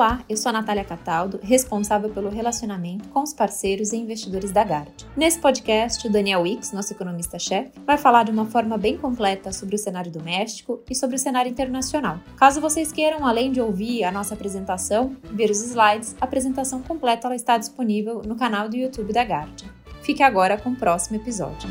Olá, eu sou a Natália Cataldo, responsável pelo relacionamento com os parceiros e investidores da Gard. Nesse podcast, o Daniel Wicks, nosso economista-chefe, vai falar de uma forma bem completa sobre o cenário doméstico e sobre o cenário internacional. Caso vocês queiram, além de ouvir a nossa apresentação, ver os slides, a apresentação completa ela está disponível no canal do YouTube da Gard. Fique agora com o próximo episódio.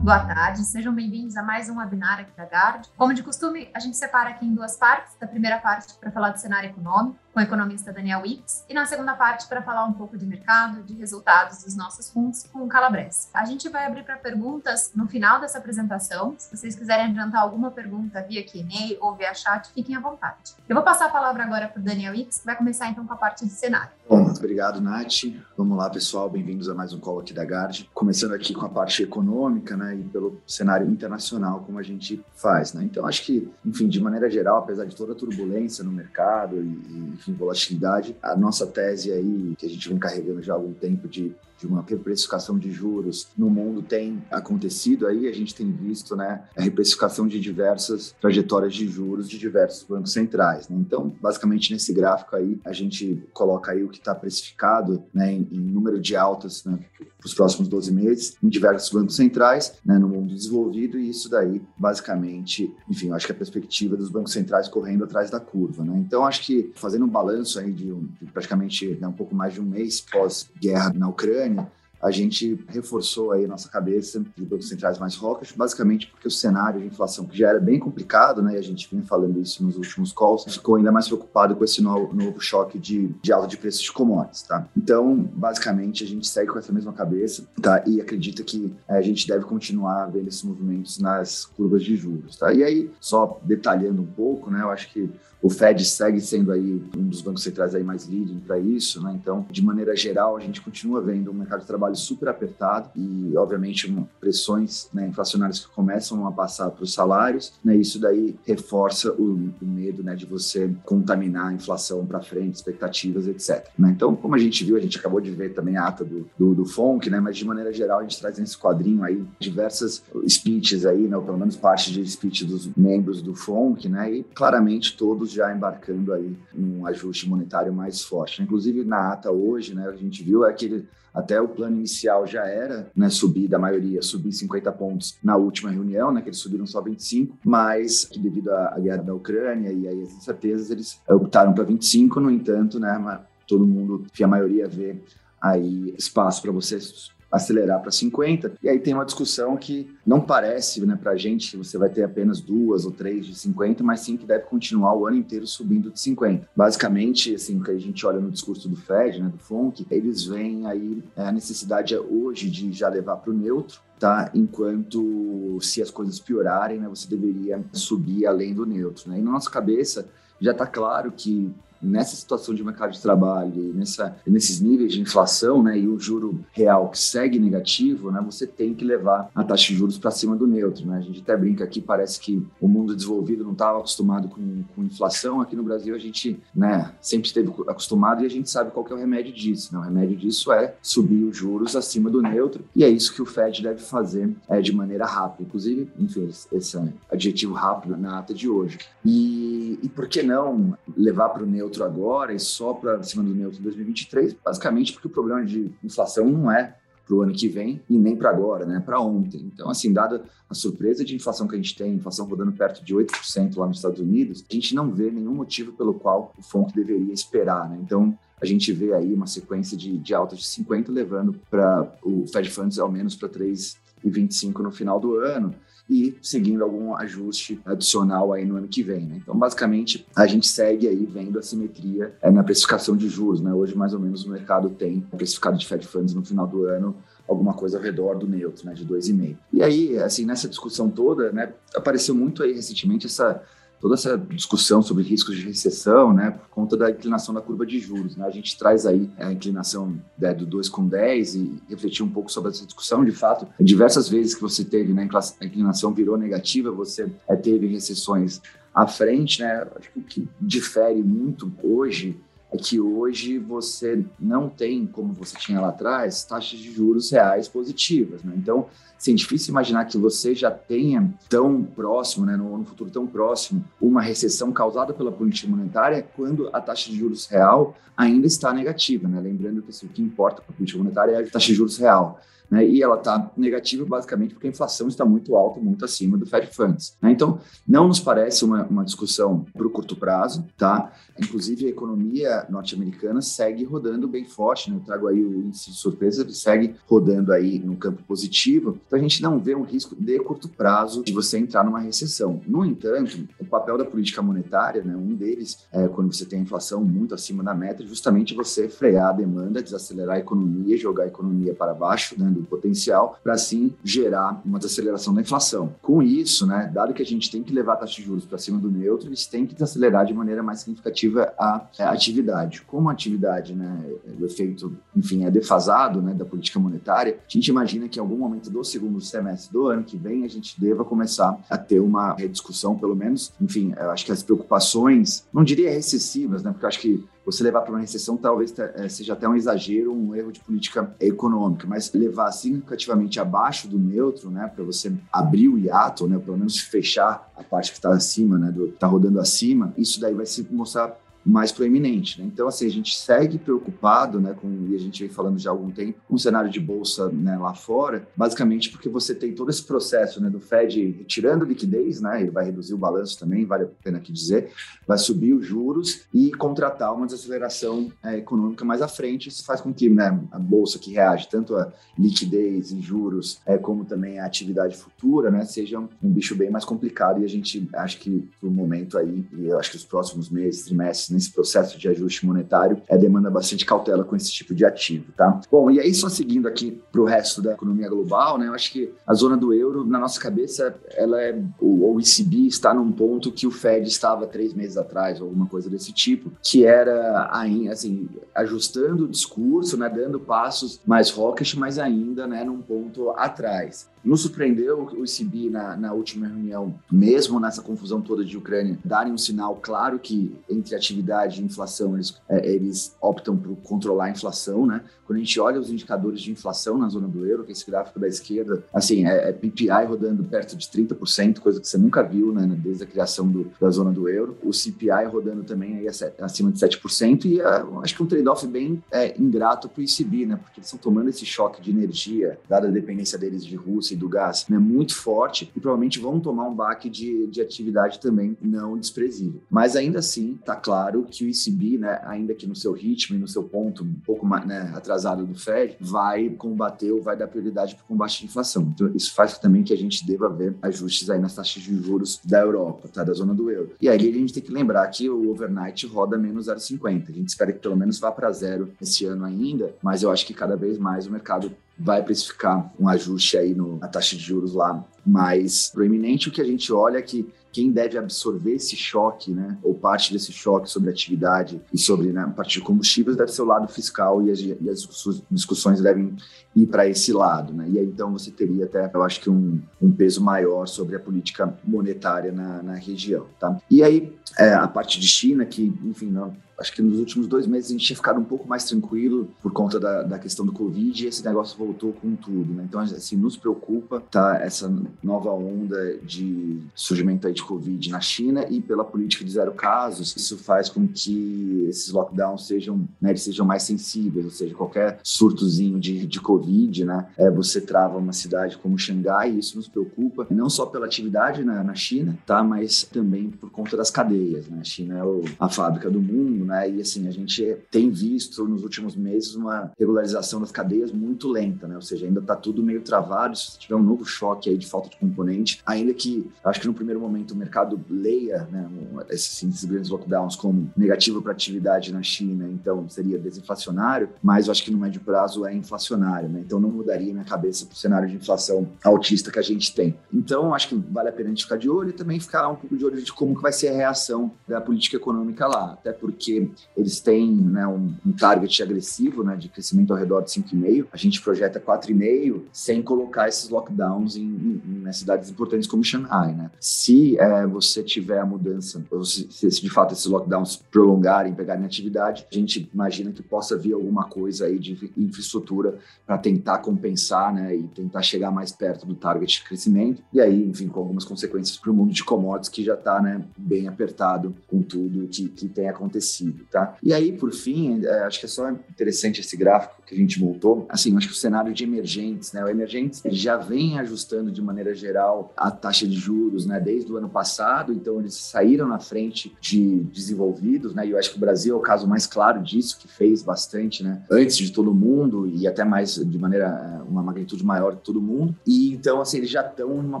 Boa tarde, sejam bem-vindos a mais um webinar aqui da Gard. Como de costume, a gente separa aqui em duas partes. Da primeira parte para falar do cenário econômico, com o economista Daniel Wicks, e na segunda parte para falar um pouco de mercado, de resultados dos nossos fundos com o Calabres. A gente vai abrir para perguntas no final dessa apresentação. Se vocês quiserem adiantar alguma pergunta via Q&A ou via chat, fiquem à vontade. Eu vou passar a palavra agora para o Daniel Wicks, que vai começar então com a parte de cenário. Bom, obrigado, Nath. Vamos lá, pessoal, bem-vindos a mais um call aqui da Gard. Começando aqui com a parte econômica, né, e pelo cenário internacional, como a gente faz, né? Então, acho que, enfim, de maneira geral, apesar de toda a turbulência no mercado e, enfim, volatilidade, a nossa tese aí, que a gente vem carregando já há algum tempo de de uma reprecificação de juros no mundo tem acontecido aí, a gente tem visto né, a reprecificação de diversas trajetórias de juros de diversos bancos centrais. Né? Então, basicamente, nesse gráfico aí, a gente coloca aí o que está precificado né, em, em, número de altas né, para os próximos 12 meses em diversos bancos centrais né, no mundo desenvolvido, e isso daí, basicamente, enfim, eu acho que é a perspectiva dos bancos centrais correndo atrás da curva. Né? Então, acho que fazendo um balanço aí de, um, de praticamente né, um pouco mais de um mês pós-guerra na Ucrânia, Ucrânia, a gente reforçou aí nossa cabeça de bancos centrais mais rocas, basicamente porque o cenário de inflação, que já era bem complicado, né, e a gente vinha falando isso nos últimos calls, ficou ainda mais preocupado com esse novo, novo choque de, de alta de preços de commodities, tá? Então, basicamente, a gente segue com essa mesma cabeça, tá? E acredita que é, a gente deve continuar vendo esses movimentos nas curvas de juros, tá? E aí, só detalhando um pouco, né, eu acho que o Fed segue sendo aí um dos bancos centrais aí mais leading para isso, né? Então, de maneira geral, a gente continua vendo um mercado de trabalho super apertado e, obviamente, pressões né, inflacionárias que começam a passar para os salários, né? Isso daí reforça o, o medo, né, de você contaminar a inflação para frente, expectativas, etc. Né? Então, como a gente viu, a gente acabou de ver também a ata do, do, do FONC, né? Mas de maneira geral, a gente traz nesse quadrinho aí diversas speeches aí, né? Ou pelo menos parte de speech dos membros do FONC, né? E claramente todos já embarcando aí num ajuste monetário mais forte. Inclusive, na ata hoje, né, a gente viu que até o plano inicial já era né, subir, da maioria, subir 50 pontos na última reunião, né, que eles subiram só 25, mas que devido à guerra da Ucrânia e aí as incertezas, eles optaram para 25, no entanto, né, todo mundo, a maioria vê aí espaço para vocês acelerar para 50. E aí tem uma discussão que não parece né, para a gente que você vai ter apenas duas ou três de 50, mas sim que deve continuar o ano inteiro subindo de 50. Basicamente, assim, que a gente olha no discurso do Fed, né, do FONC, eles veem aí é, a necessidade hoje de já levar para o neutro, tá? Enquanto se as coisas piorarem, né, você deveria subir além do neutro. Né? E na nossa cabeça já está claro que nessa situação de mercado de trabalho, nessa, nesses níveis de inflação, né, e o juro real que segue negativo, né, você tem que levar a taxa de juros para cima do neutro, né? A gente até brinca aqui, parece que o mundo desenvolvido não estava acostumado com, com inflação. Aqui no Brasil a gente, né, sempre esteve acostumado e a gente sabe qual que é o remédio disso. Né? O remédio disso é subir os juros acima do neutro e é isso que o Fed deve fazer é, de maneira rápida. Inclusive, enfim, esse adjetivo rápido na ata de hoje. E, e por que não levar para o neutro neutro agora e só para cima do neutro em 2023, basicamente porque o problema de inflação não é para o ano que vem e nem para agora, né? Para ontem. Então, assim, dada a surpresa de inflação que a gente tem, inflação rodando perto de 8% lá nos Estados Unidos, a gente não vê nenhum motivo pelo qual o FONC deveria esperar, né? Então, a gente vê aí uma sequência de, de altas de 50 levando para o Fed Funds ao menos para 3,25 no final do ano e seguindo algum ajuste adicional aí no ano que vem. Né? Então, basicamente, a gente segue aí vendo a simetria é, na precificação de juros. Né? Hoje, mais ou menos, o mercado tem precificado de Fed Funds no final do ano alguma coisa ao redor do neutro, né, de 2,5. E aí, assim, nessa discussão toda, né, apareceu muito aí recentemente essa toda essa discussão sobre riscos de recessão, né, por conta da inclinação da curva de juros. Né? A gente traz aí a inclinação né, do 2 com 10 e refletir um pouco sobre essa discussão. De fato, diversas vezes que você teve, né, a inclinação virou negativa, você é, teve recessões à frente, né? Acho que o que difere muito hoje é que hoje você não tem, como você tinha lá atrás, taxas de juros reais positivas. Né? Então, assim, é difícil imaginar que você já tenha tão próximo, né, no, no, futuro tão próximo, uma recessão causada pela política monetária quando a taxa de juros real ainda está negativa. Né? Lembrando que assim, o que importa para a política monetária é a taxa de juros real né? E ela está negativa basicamente porque a inflação está muito alta, muito acima do Fed Funds. Né? Então, não nos parece uma, uma discussão para o curto prazo, tá? Inclusive, a economia norte-americana segue rodando bem forte, né? Eu trago aí o índice de surpresa, ele segue rodando aí no campo positivo. Então, a gente não vê um risco de curto prazo de você entrar numa recessão. No entanto, papel da política monetária, né? Um deles, é, quando você tem a inflação muito acima da meta, é justamente você frear a demanda, desacelerar a economia, jogar a economia para baixo, né? do potencial para assim gerar uma desaceleração da inflação. Com isso, né, dado que a gente tem que levar a taxa de juros para cima do neutro, eles têm que desacelerar de maneira mais significativa a, a atividade. Como a atividade, né, o efeito, enfim, é defasado, né, da política monetária, a gente imagina que em algum momento do segundo semestre do ano que vem a gente deva começar a ter uma rediscussão, pelo menos, enfim, eu acho que as preocupações, não diria recessivas, né, porque eu acho que você levar para uma recessão talvez eh, seja até um exagero, um erro de política econômica, mas levar significativamente abaixo do neutro, né, para você abrir o hiato, né, pelo menos fechar a parte que está acima, né, do está rodando acima, isso daí vai se mostrar mais proeminente. Né? Então, assim, a gente segue preocupado, né, com, e a gente vem falando já há algum tempo, com o cenário de bolsa né, lá fora, basicamente porque você tem todo esse processo né, do Fed retirando liquidez, né, ele vai reduzir o balanço também, vale a pena aqui dizer, vai subir os juros e contratar uma desaceleração é, econômica mais à frente. Isso faz com que né, a bolsa que reage tanto a liquidez e juros, é, como também a atividade futura, né, seja um bicho bem mais complicado e a gente acha que, no momento aí, e eu acho que os próximos meses, trimestres, nesse processo de ajuste monetário é, demanda bastante cautela com esse tipo de ativo, tá? Bom, e aí só seguindo aqui para o resto da economia global, né? Eu acho que a zona do euro, na nossa cabeça, ela é o, o está num ponto que o Fed estava três meses atrás, ou alguma coisa desse tipo, que era assim ajustando o discurso, né? Dando passos mais hawkish, mas ainda, né? Num ponto atrás. Nos surpreendeu o ICB na, na, última reunião, mesmo nessa confusão toda de Ucrânia, darem um sinal claro que entre atividade e inflação eles, é, eles optam por controlar a inflação, né? Quando a gente olha os indicadores de inflação na zona do euro, que é esse gráfico da esquerda, assim, é, é PPI rodando perto de 30%, coisa que você nunca viu, né? Desde a criação do, da zona do euro. O CPI rodando também aí acima de 7%, e é, acho que um trade-off bem é, ingrato para o ICB, né? Porque eles estão tomando esse choque de energia, dada a dependência deles de Rússia e do gás né, muito forte e provavelmente vão tomar um baque de, de atividade também não desprezível. Mas ainda assim, está claro que o ECB, né, ainda que no seu ritmo e no seu ponto um pouco mais né, atrasado do Fed, vai combater ou vai dar prioridade para o combate à inflação. Então, isso faz também que a gente deva ver ajustes aí nas taxas de juros da Europa, tá, da zona do euro. E aí a gente tem que lembrar que o overnight roda menos 0,50. A gente espera que pelo menos vá para zero esse ano ainda, mas eu acho que cada vez mais o mercado vai precificar um ajuste aí no, na taxa de juros lá mais proeminente. O que a gente olha é que quem deve absorver esse choque, né, ou parte desse choque sobre atividade e sobre né, a parte de combustíveis, deve ser o lado fiscal e as, e as discussões devem ir para esse lado. Né? E aí, então, você teria até, eu acho que um, um peso maior sobre a política monetária na, na região. Tá? E aí, é, a parte de China, que, enfim, não, acho que nos últimos dois meses a gente tinha ficado um pouco mais tranquilo por conta da, da questão do Covid e esse negócio voltou com tudo, né? Então, assim, nos preocupa, tá? Essa nova onda de surgimento de Covid na China e pela política de zero casos, isso faz com que esses lockdowns sejam, né, sejam mais sensíveis, ou seja, qualquer surtozinho de, de Covid, né? É, você trava uma cidade como Xangai e isso nos preocupa, não só pela atividade na, na China, tá? Mas também por conta das cadeias, né? A China é o, a fábrica do mundo, né? E assim, a gente tem visto nos últimos meses uma regularização das cadeias muito lenta, né? Ou seja, ainda está tudo meio travado. Se tiver um novo choque aí de falta de componente, ainda que acho que no primeiro momento o mercado leia né, esses, grandes lockdowns como negativo para atividade na China, então seria desinflacionário, mas eu acho que no médio prazo é inflacionário, né? Então não mudaria minha cabeça para o cenário de inflação altista que a gente tem. Então acho que vale a pena a gente ficar de olho e também ficar um pouco de olho de como que vai ser a reação da política econômica lá, até porque porque eles têm né, um, um, target agressivo né, de crescimento ao redor de 5,5. A gente projeta 4,5 sem colocar esses lockdowns em, em, em cidades importantes como Shanghai. Né? Se é, você tiver a mudança, se, se, de fato esses lockdowns prolongarem, pegarem atividade, a gente imagina que possa vir alguma coisa aí de infraestrutura para tentar compensar né, e tentar chegar mais perto do target de crescimento. E aí, enfim, com algumas consequências para o mundo de commodities que já está né, bem apertado com tudo que, que tem acontecido. Tá? E aí, por fim, é, acho que é só interessante esse gráfico que a gente montou. Assim, acho que o cenário de emergentes, né? O emergentes já vem ajustando de maneira geral a taxa de juros, né? Desde o ano passado, então eles saíram na frente de desenvolvidos, né? E eu acho que o Brasil é o caso mais claro disso, que fez bastante, né? Antes de todo mundo e até mais de maneira uma magnitude maior que todo mundo. E então, assim, eles já estão em uma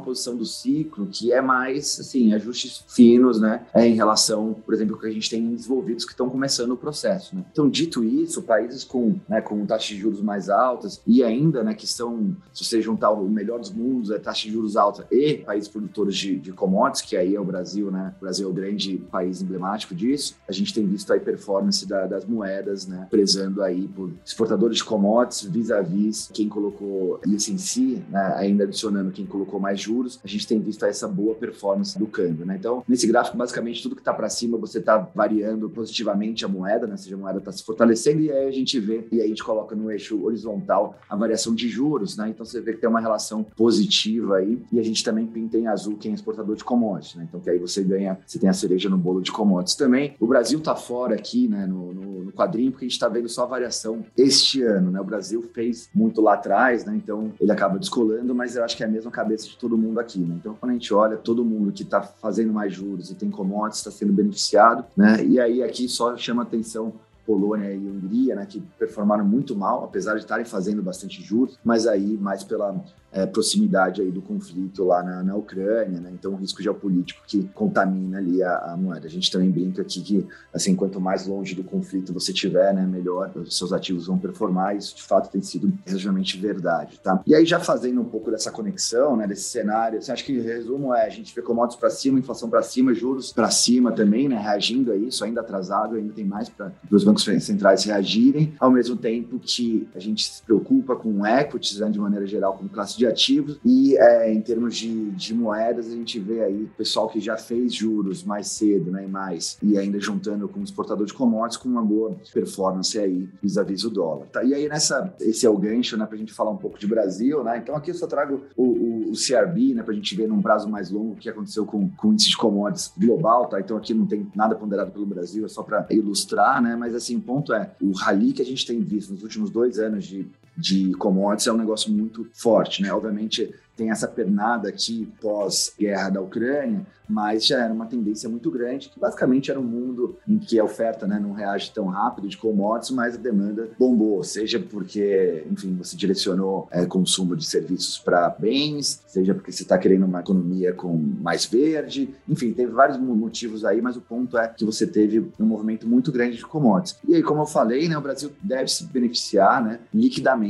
posição do ciclo que é mais, assim, ajustes finos, né? É, em relação, por exemplo, que a gente tem em desenvolvidos que estão começando o processo, né? Então, dito isso, países com, né, com taxas de juros mais altas e ainda, né, que são, se você juntar o melhor dos mundos, é taxa de juros alta e países produtores de, de commodities, que aí é o Brasil, né? O Brasil é o grande país emblemático disso. A gente tem visto a performance da, das moedas, né? Prezando aí por exportadores de commodities vis-à-vis quem colocou isso em si, né? Ainda adicionando quem colocou mais juros, a gente tem visto essa boa performance do câmbio, né? Então, nesse gráfico, basicamente, tudo que está para cima, você está variando positivamente a moeda, né? Ou seja, a moeda está se fortalecendo e aí a gente vê, e aí a gente coloca no eixo horizontal a variação de juros, né? Então você vê que tem uma relação positiva aí. E a gente também pinta em azul quem é exportador de commodities, né? Então que aí você ganha, você tem a cereja no bolo de commodities também. O Brasil tá fora aqui, né, no, no, no quadrinho, porque a gente está vendo só a variação este ano, né? O Brasil fez muito lá atrás, né? Então ele acaba descolando, mas eu acho que é a mesma cabeça de todo mundo aqui, né? Então quando a gente olha, todo mundo que está fazendo mais juros e tem commodities está sendo beneficiado, né? E aí aqui só chama atenção Polônia e Hungria, né, que performaram muito mal, apesar de estarem fazendo bastante juros, mas aí mais pela é, proximidade aí do conflito lá na, na Ucrânia, né? Então, o risco geopolítico que contamina ali a, a, moeda. A gente também brinca aqui que, assim, quanto mais longe do conflito você tiver, né, melhor os seus ativos vão performar. Isso, de fato, tem sido relativamente verdade, tá? E aí, já fazendo um pouco dessa conexão, né, desse cenário, assim, acho que o resumo é a gente vê commodities para cima, inflação para cima, juros para cima também, né, reagindo a isso, ainda atrasado, ainda tem mais para os bancos centrais reagirem, ao mesmo tempo que a gente se preocupa com equities, né, de maneira geral, como classe de ativos e é, em termos de, de, moedas a gente vê aí o pessoal que já fez juros mais cedo, né, e mais e ainda juntando com o exportador de commodities com uma boa performance aí vis-à-vis o dólar. Tá? E aí nessa esse é o gancho, né, a gente falar um pouco de Brasil, né? Então aqui eu só trago o, o, o CRB, né, a gente ver num prazo mais longo o que aconteceu com, com o índice de commodities global, tá? Então aqui não tem nada ponderado pelo Brasil, é só para ilustrar, né? Mas assim o ponto é o rally que a gente tem visto nos últimos dois anos de de commodities é um negócio muito forte, né? Obviamente tem essa pernada aqui pós-guerra da Ucrânia, mas já era uma tendência muito grande, que basicamente era um mundo em que a oferta né, não reage tão rápido de commodities, mas a demanda bombou, seja porque, enfim, você direcionou é, consumo de serviços para bens, seja porque você está querendo uma economia com mais verde, enfim, teve vários motivos aí, mas o ponto é que você teve um movimento muito grande de commodities. E aí, como eu falei, né, o Brasil deve se beneficiar né, liquidamente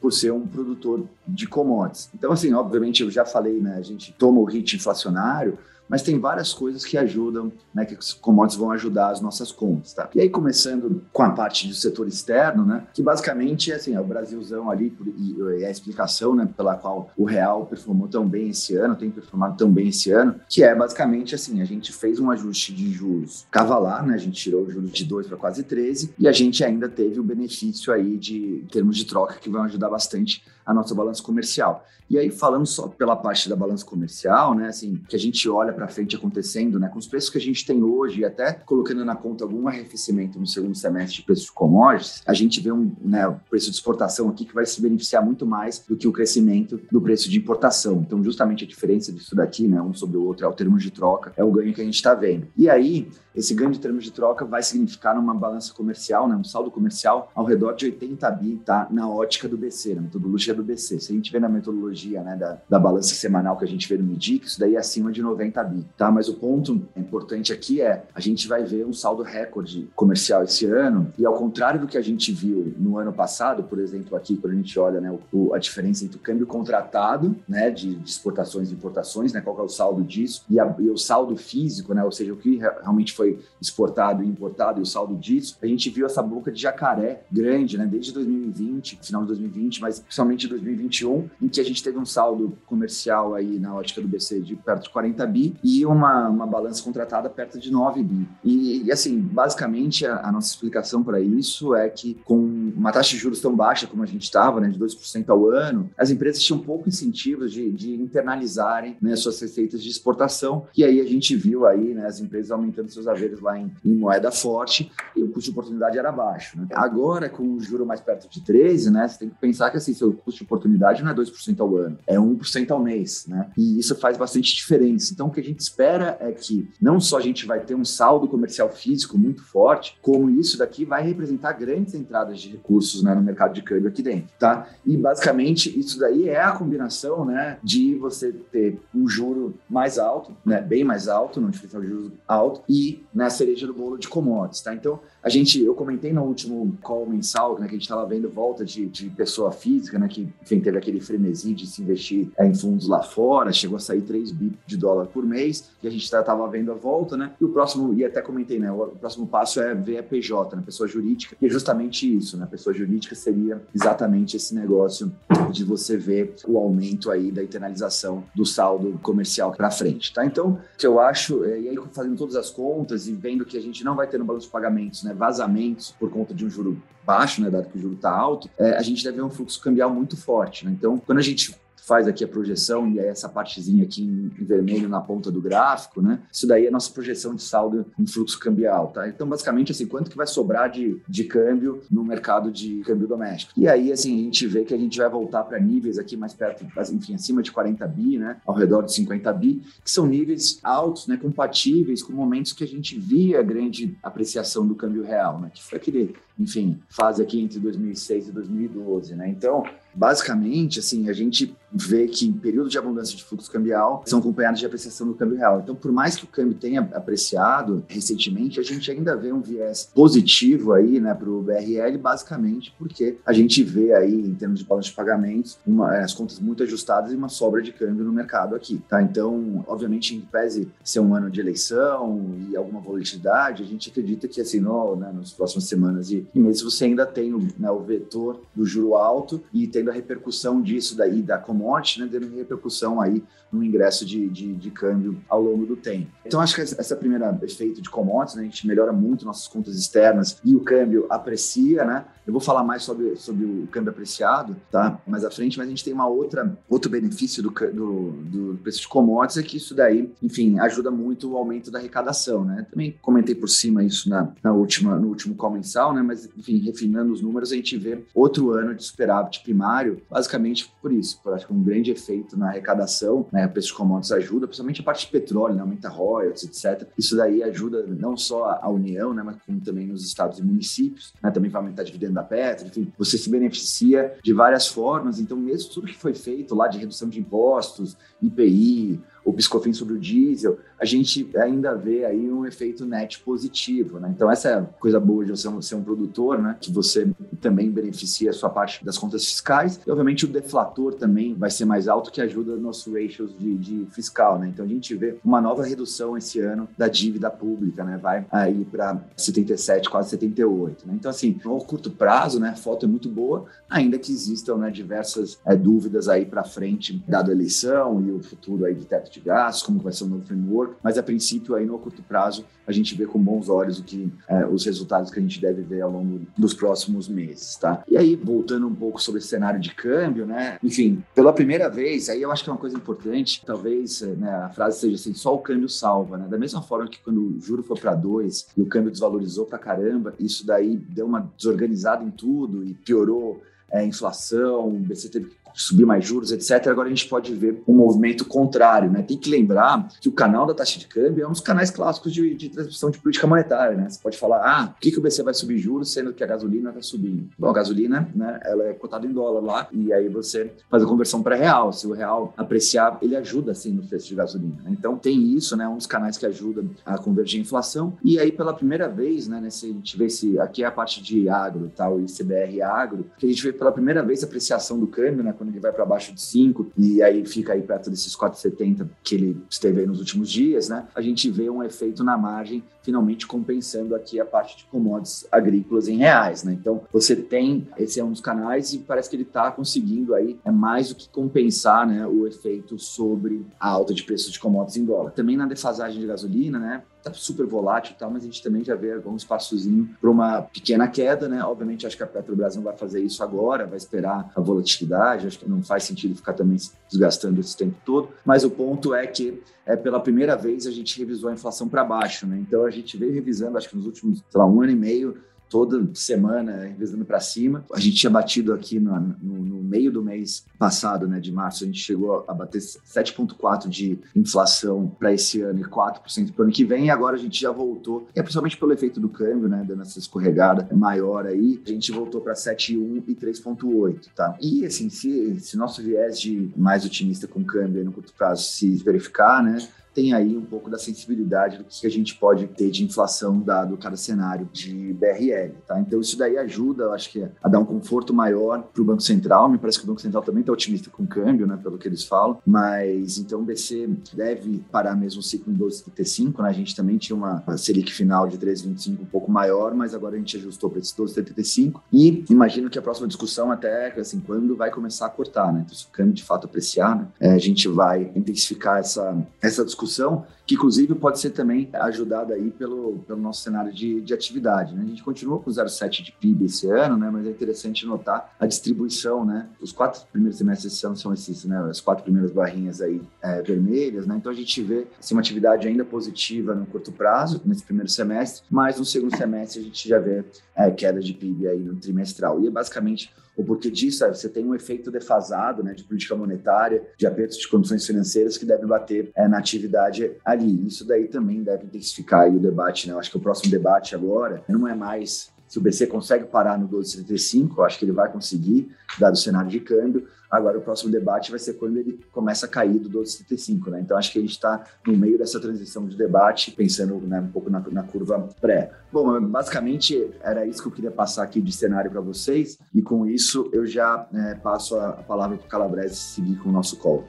por ser um produtor de commodities. Então, assim, obviamente, eu já falei, né, a gente toma o hit inflacionário, mas tem várias coisas que ajudam, né, que os commodities vão ajudar as nossas contas, tá? E aí, começando com a parte do setor externo, né, que basicamente, assim, é o Brasilzão ali, e, a explicação, né, pela qual o real performou tão bem esse ano, tem performado tão bem esse ano, que é basicamente, assim, a gente fez um ajuste de juros cavalar, né, a gente tirou o juros de 2 para quase 13, e a gente ainda teve o benefício aí de termos de troca que vão ajudar bastante a nossa balança comercial. E aí, falando só pela parte da balança comercial, né, assim, que a gente olha para frente acontecendo, né, com os preços que a gente tem hoje, e até colocando na conta algum arrefecimento no segundo semestre de preços de commodities, a gente vê um né, preço de exportação aqui que vai se beneficiar muito mais do que o crescimento do preço de importação. Então, justamente a diferença disso daqui, né, um sobre o outro, é o termo de troca, é o ganho que a gente está vendo. E aí, esse ganho de termos de troca vai significar numa balança comercial, né, um saldo comercial ao redor de 80 bi, tá? Na ótica do BC, na metodologia do BC. Se a gente vê na metodologia né, da, da balança semanal que a gente vê no MIDIC, isso daí é acima de 90 bi, tá? Mas o ponto importante aqui é a gente vai ver um saldo recorde comercial esse ano e ao contrário do que a gente viu no ano passado, por exemplo, aqui quando a gente olha né, o, a diferença entre o câmbio contratado, né, de, de exportações e importações, né, qual é o saldo disso e, a, e o saldo físico, né, ou seja, o que realmente foi exportado e importado e o saldo disso, a gente viu essa boca de jacaré grande, né? Desde 2020, final de 2020, mas principalmente 2021, em que a gente teve um saldo comercial aí na ótica do BC de perto de 40 bi e uma, uma balança contratada perto de 9 bi. E, e assim, basicamente a, a nossa explicação para isso é que com uma taxa de juros tão baixa como a gente estava, né, de 2% ao ano, as empresas tinham pouco incentivo de, de internalizarem né, suas receitas de exportação, e aí a gente viu aí né, as empresas aumentando seus haveres lá em, em moeda forte e o custo de oportunidade era baixo. Né? Agora, com o juro mais perto de 13, né, você tem que pensar que assim, seu custo de oportunidade não é 2% ao ano, é 1% ao mês, né? E isso faz bastante diferença. Então, o que a gente espera é que não só a gente vai ter um saldo comercial físico muito forte, como isso daqui vai representar grandes entradas de recursos né, no mercado de câmbio aqui dentro, tá? E basicamente isso daí é a combinação, né, de você ter um juro mais alto, né, bem mais alto, no diferencial de juros alto e na cereja do bolo de commodities, tá? Então a gente, eu comentei no último call mensal, né, que a gente estava vendo volta de, de, pessoa física, né, que enfim, teve aquele frenesi de se investir é, em fundos lá fora, chegou a sair 3 bi de dólar por mês, e a gente estava vendo a volta, né? E o próximo, e até comentei, né, o próximo passo é ver a PJ, né, pessoa jurídica, e é justamente isso, né? Pessoa jurídica seria exatamente esse negócio de você ver o aumento aí da internalização do saldo comercial para frente, tá? Então, o que eu acho, é, e aí fazendo todas as contas e vendo que a gente não vai ter no balanço de pagamentos, né? vazamentos por conta de um juro baixo, né, dado que o juro está alto, é, a gente deve ver um fluxo cambial muito forte. Né? Então, quando a gente faz aqui a projeção, e aí essa partezinha aqui em, em, vermelho na ponta do gráfico, né? Isso daí é a nossa projeção de saldo em fluxo cambial, tá? Então, basicamente, assim, quanto que vai sobrar de, de câmbio no mercado de câmbio doméstico? E aí, assim, a gente vê que a gente vai voltar para níveis aqui mais perto, enfim, acima de 40 bi, né? Ao redor de 50 bi, que são níveis altos, né? Compatíveis com momentos que a gente via grande apreciação do câmbio real, né? Que foi aquele enfim, fase aqui entre 2006 e 2012, né? Então, basicamente, assim, a gente vê que períodos de abundância de fluxo cambial são acompanhados de apreciação do câmbio real. Então, por mais que o câmbio tenha apreciado recentemente, a gente ainda vê um viés positivo aí, né, para o BRL, basicamente porque a gente vê aí, em termos de balanço de pagamentos, uma, as contas muito ajustadas e uma sobra de câmbio no mercado aqui, tá? Então, obviamente, em pese ser um ano de eleição e alguma volatilidade, a gente acredita que, assim, no, né, nas próximas semanas e, meses você ainda tem o, né, o vetor do juro alto e tendo a repercussão disso daí da commodity, né, dando repercussão aí no ingresso de, de, de, câmbio ao longo do tempo. Então, acho que essa primeira efeito de commodities, né, a gente melhora muito nossas contas externas e o câmbio aprecia, né? Eu vou falar mais sobre, sobre o câmbio apreciado, tá? Mais à frente, mas a gente tem uma outra, outro benefício do, do, do preço de commodities é que isso daí, enfim, ajuda muito o aumento da arrecadação, né? Também comentei por cima isso na, na última, no último call mensal, né? Mas, enfim, refinando os números, a gente vê outro ano de superávit primário, basicamente por isso, por acho que um grande efeito na arrecadação, né? O preço de commodities ajuda, principalmente a parte de petróleo, né? Aumenta royalties, etc. Isso daí ajuda não só a União, né? Mas como também nos estados e municípios, né? Também vai aumentar dividendo da Petro, enfim, você se beneficia de várias formas. Então, mesmo tudo que foi feito lá de redução de impostos, IPI, o piscofim sobre o diesel, a gente ainda vê aí um efeito net positivo, né? Então essa é coisa boa de você ser um produtor, né? Que você também beneficia a sua parte das contas fiscais e obviamente o deflator também vai ser mais alto que ajuda nossos ratios de, de fiscal, né? Então a gente vê uma nova redução esse ano da dívida pública, né? Vai aí para 77, quase 78, né? Então assim, no curto prazo, né? A foto é muito boa, ainda que existam né, diversas é, dúvidas aí para frente, dado a eleição e o futuro aí de teto de gastos, como vai ser o novo framework, mas a princípio aí no curto prazo a gente vê com bons olhos o que é, os resultados que a gente deve ver ao longo dos próximos meses, tá? E aí voltando um pouco sobre esse cenário de câmbio, né? Enfim, pela primeira vez, aí eu acho que é uma coisa importante, talvez né, a frase seja assim, só o câmbio salva, né? Da mesma forma que quando o juro foi para dois e o câmbio desvalorizou para caramba, isso daí deu uma desorganizada em tudo e piorou é, inflação, o BC teve que subir mais juros, etc. Agora a gente pode ver um movimento contrário, né? Tem que lembrar que o canal da taxa de câmbio é um dos canais clássicos de, de transmissão de política monetária, né? Você pode falar, ah, por que, que o BC vai subir juros sendo que a gasolina está subindo? Bom, a gasolina, né? Ela é cotada em dólar lá e aí você faz a conversão para real. Se o real apreciar, ele ajuda assim no preço de gasolina. Né? Então tem isso, né? Um dos canais que ajuda a convergir a inflação. E aí pela primeira vez, né? Nesse, a gente vê se aqui é a parte de agro, tal, tá, e CBR agro, que a gente vê pela primeira vez a apreciação do câmbio, né? Quando ele vai para baixo de 5 e aí fica aí perto desses 4,70 que ele esteve aí nos últimos dias, né? A gente vê um efeito na margem finalmente compensando aqui a parte de commodities agrícolas em reais, né? Então, você tem, esse é um dos canais e parece que ele está conseguindo aí é mais do que compensar, né, o efeito sobre a alta de preços de commodities em dólar. Também na defasagem de gasolina, né? Tá super volátil e tal, mas a gente também já vê algum espaçozinho para uma pequena queda, né? Obviamente, acho que a Petrobras não vai fazer isso agora, vai esperar a volatilidade, acho que não faz sentido ficar também desgastando esse tempo todo, mas o ponto é que é pela primeira vez a gente revisou a inflação para baixo, né? Então a gente veio revisando, acho que nos últimos, sei lá, um ano e meio, toda semana revisando para cima. A gente tinha batido aqui no, no, no, meio do mês passado, né, de março, a gente chegou a bater 7,4% de inflação para esse ano e 4% para o ano que vem, e agora a gente já voltou, é principalmente pelo efeito do câmbio, né, dando essa escorregada maior aí, a gente voltou para 7,1% e 3,8%, tá? E assim, se, se nosso viés de mais otimista com câmbio no curto prazo se verificar, né, tem aí um pouco da sensibilidade do que a gente pode ter de inflação dado cada cenário de BRL, tá? Então isso daí ajuda, eu acho que a dar um conforto maior para o Banco Central. Me parece que o Banco Central também está otimista com o câmbio, né, pelo que eles falam. Mas então o BC deve parar mesmo o ciclo em 12,75, né? A gente também tinha uma Selic final de 3,25 um pouco maior, mas agora a gente ajustou para esse 12,75 e imagino que a próxima discussão até assim quando vai começar a cortar, né? Então se o câmbio de fato apreciar, né, é, a gente vai intensificar essa essa discussão discussão, que inclusive pode ser também ajudada aí pelo, pelo nosso cenário de, de atividade. Né? A gente continua com 0,7 de PIB esse ano, né? mas é interessante notar a distribuição. Né? Os quatro primeiros semestres desse ano são esses, né? as quatro primeiras barrinhas aí é, vermelhas. Né? Então a gente vê assim, uma atividade ainda positiva no curto prazo, nesse primeiro semestre, mas no segundo semestre a gente já vê é, queda de PIB aí no trimestral. E é basicamente o porquê disso você tem um efeito defasado né, de política monetária, de apertos de condições financeiras que deve bater é, na atividade ali. Isso daí também deve intensificar o debate. Né? Eu acho que o próximo debate agora não é mais se o BC consegue parar no 12,75, eu acho que ele vai conseguir, dado o cenário de câmbio. Agora, o próximo debate vai ser quando ele começa a cair do 12,75, né? Então, acho que a gente está no meio dessa transição de debate, pensando né, um pouco na, na, curva pré. Bom, basicamente, era isso que eu queria passar aqui de cenário para vocês, e com isso eu já é, passo a, a palavra para o Calabrese seguir com o nosso call.